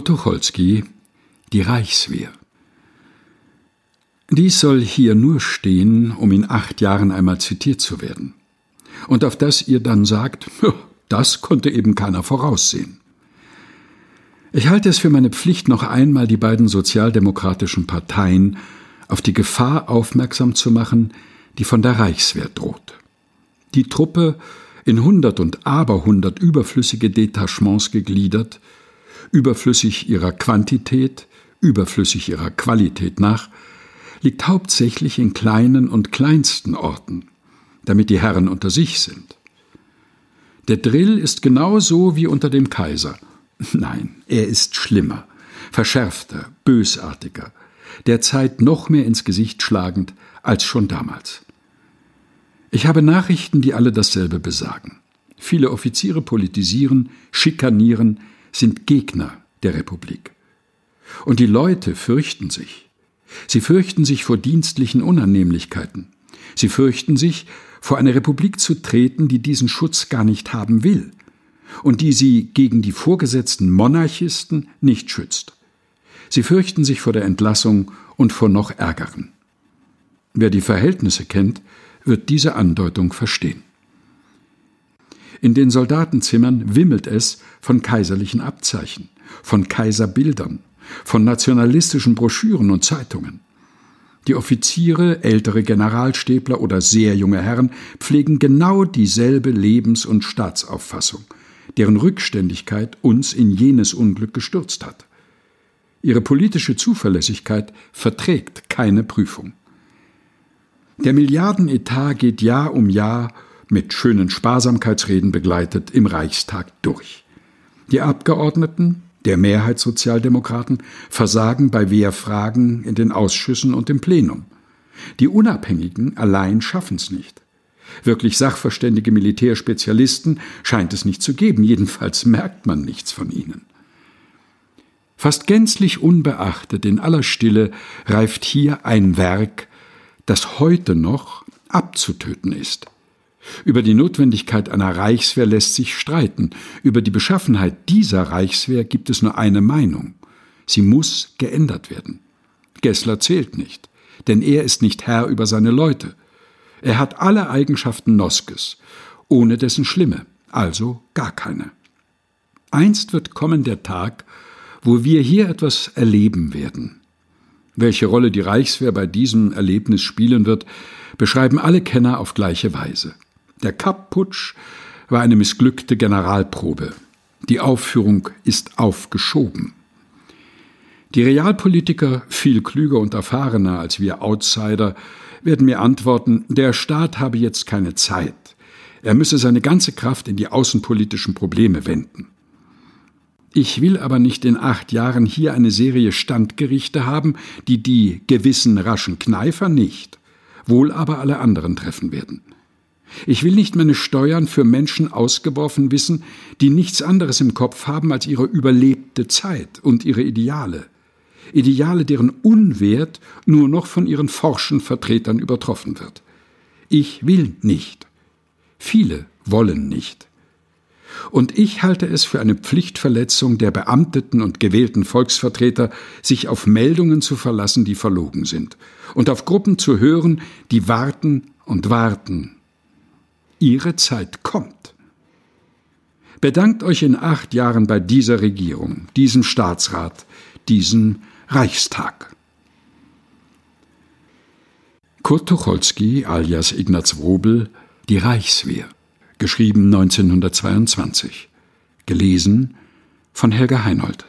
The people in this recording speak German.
Tucholsky Die Reichswehr Dies soll hier nur stehen, um in acht Jahren einmal zitiert zu werden. Und auf das ihr dann sagt, das konnte eben keiner voraussehen. Ich halte es für meine Pflicht, noch einmal die beiden sozialdemokratischen Parteien auf die Gefahr aufmerksam zu machen, die von der Reichswehr droht. Die Truppe, in hundert und aberhundert überflüssige Detachements gegliedert, überflüssig ihrer Quantität, überflüssig ihrer Qualität nach, liegt hauptsächlich in kleinen und kleinsten Orten, damit die Herren unter sich sind. Der Drill ist genauso wie unter dem Kaiser. Nein, er ist schlimmer, verschärfter, bösartiger, der Zeit noch mehr ins Gesicht schlagend als schon damals. Ich habe Nachrichten, die alle dasselbe besagen. Viele Offiziere politisieren, schikanieren, sind Gegner der Republik. Und die Leute fürchten sich. Sie fürchten sich vor dienstlichen Unannehmlichkeiten. Sie fürchten sich, vor eine Republik zu treten, die diesen Schutz gar nicht haben will und die sie gegen die vorgesetzten Monarchisten nicht schützt. Sie fürchten sich vor der Entlassung und vor noch Ärgeren. Wer die Verhältnisse kennt, wird diese Andeutung verstehen. In den Soldatenzimmern wimmelt es von kaiserlichen Abzeichen, von Kaiserbildern, von nationalistischen Broschüren und Zeitungen. Die Offiziere, ältere Generalstäbler oder sehr junge Herren pflegen genau dieselbe Lebens- und Staatsauffassung, deren Rückständigkeit uns in jenes Unglück gestürzt hat. Ihre politische Zuverlässigkeit verträgt keine Prüfung. Der Milliardenetat geht Jahr um Jahr mit schönen Sparsamkeitsreden begleitet im Reichstag durch. Die Abgeordneten, der Mehrheitssozialdemokraten, versagen bei Wehrfragen in den Ausschüssen und im Plenum. Die Unabhängigen allein schaffen es nicht. Wirklich sachverständige Militärspezialisten scheint es nicht zu geben, jedenfalls merkt man nichts von ihnen. Fast gänzlich unbeachtet in aller Stille reift hier ein Werk das heute noch abzutöten ist. Über die Notwendigkeit einer Reichswehr lässt sich streiten. Über die Beschaffenheit dieser Reichswehr gibt es nur eine Meinung. Sie muss geändert werden. Gessler zählt nicht, denn er ist nicht Herr über seine Leute. Er hat alle Eigenschaften Noskes, ohne dessen Schlimme, also gar keine. Einst wird kommen der Tag, wo wir hier etwas erleben werden. Welche Rolle die Reichswehr bei diesem Erlebnis spielen wird, beschreiben alle Kenner auf gleiche Weise. Der Kapp-Putsch war eine missglückte Generalprobe. Die Aufführung ist aufgeschoben. Die Realpolitiker, viel klüger und erfahrener als wir Outsider, werden mir antworten, der Staat habe jetzt keine Zeit. Er müsse seine ganze Kraft in die außenpolitischen Probleme wenden. Ich will aber nicht in acht Jahren hier eine Serie Standgerichte haben, die die gewissen raschen Kneifer nicht, wohl aber alle anderen treffen werden. Ich will nicht meine Steuern für Menschen ausgeworfen wissen, die nichts anderes im Kopf haben als ihre überlebte Zeit und ihre Ideale. Ideale, deren Unwert nur noch von ihren forschen Vertretern übertroffen wird. Ich will nicht. Viele wollen nicht. Und ich halte es für eine Pflichtverletzung der beamteten und gewählten Volksvertreter, sich auf Meldungen zu verlassen, die verlogen sind, und auf Gruppen zu hören, die warten und warten. Ihre Zeit kommt. Bedankt euch in acht Jahren bei dieser Regierung, diesem Staatsrat, diesem Reichstag. Kurt Tucholsky alias Ignaz Wrobel Die Reichswehr geschrieben 1922. Gelesen von Helga Heinold.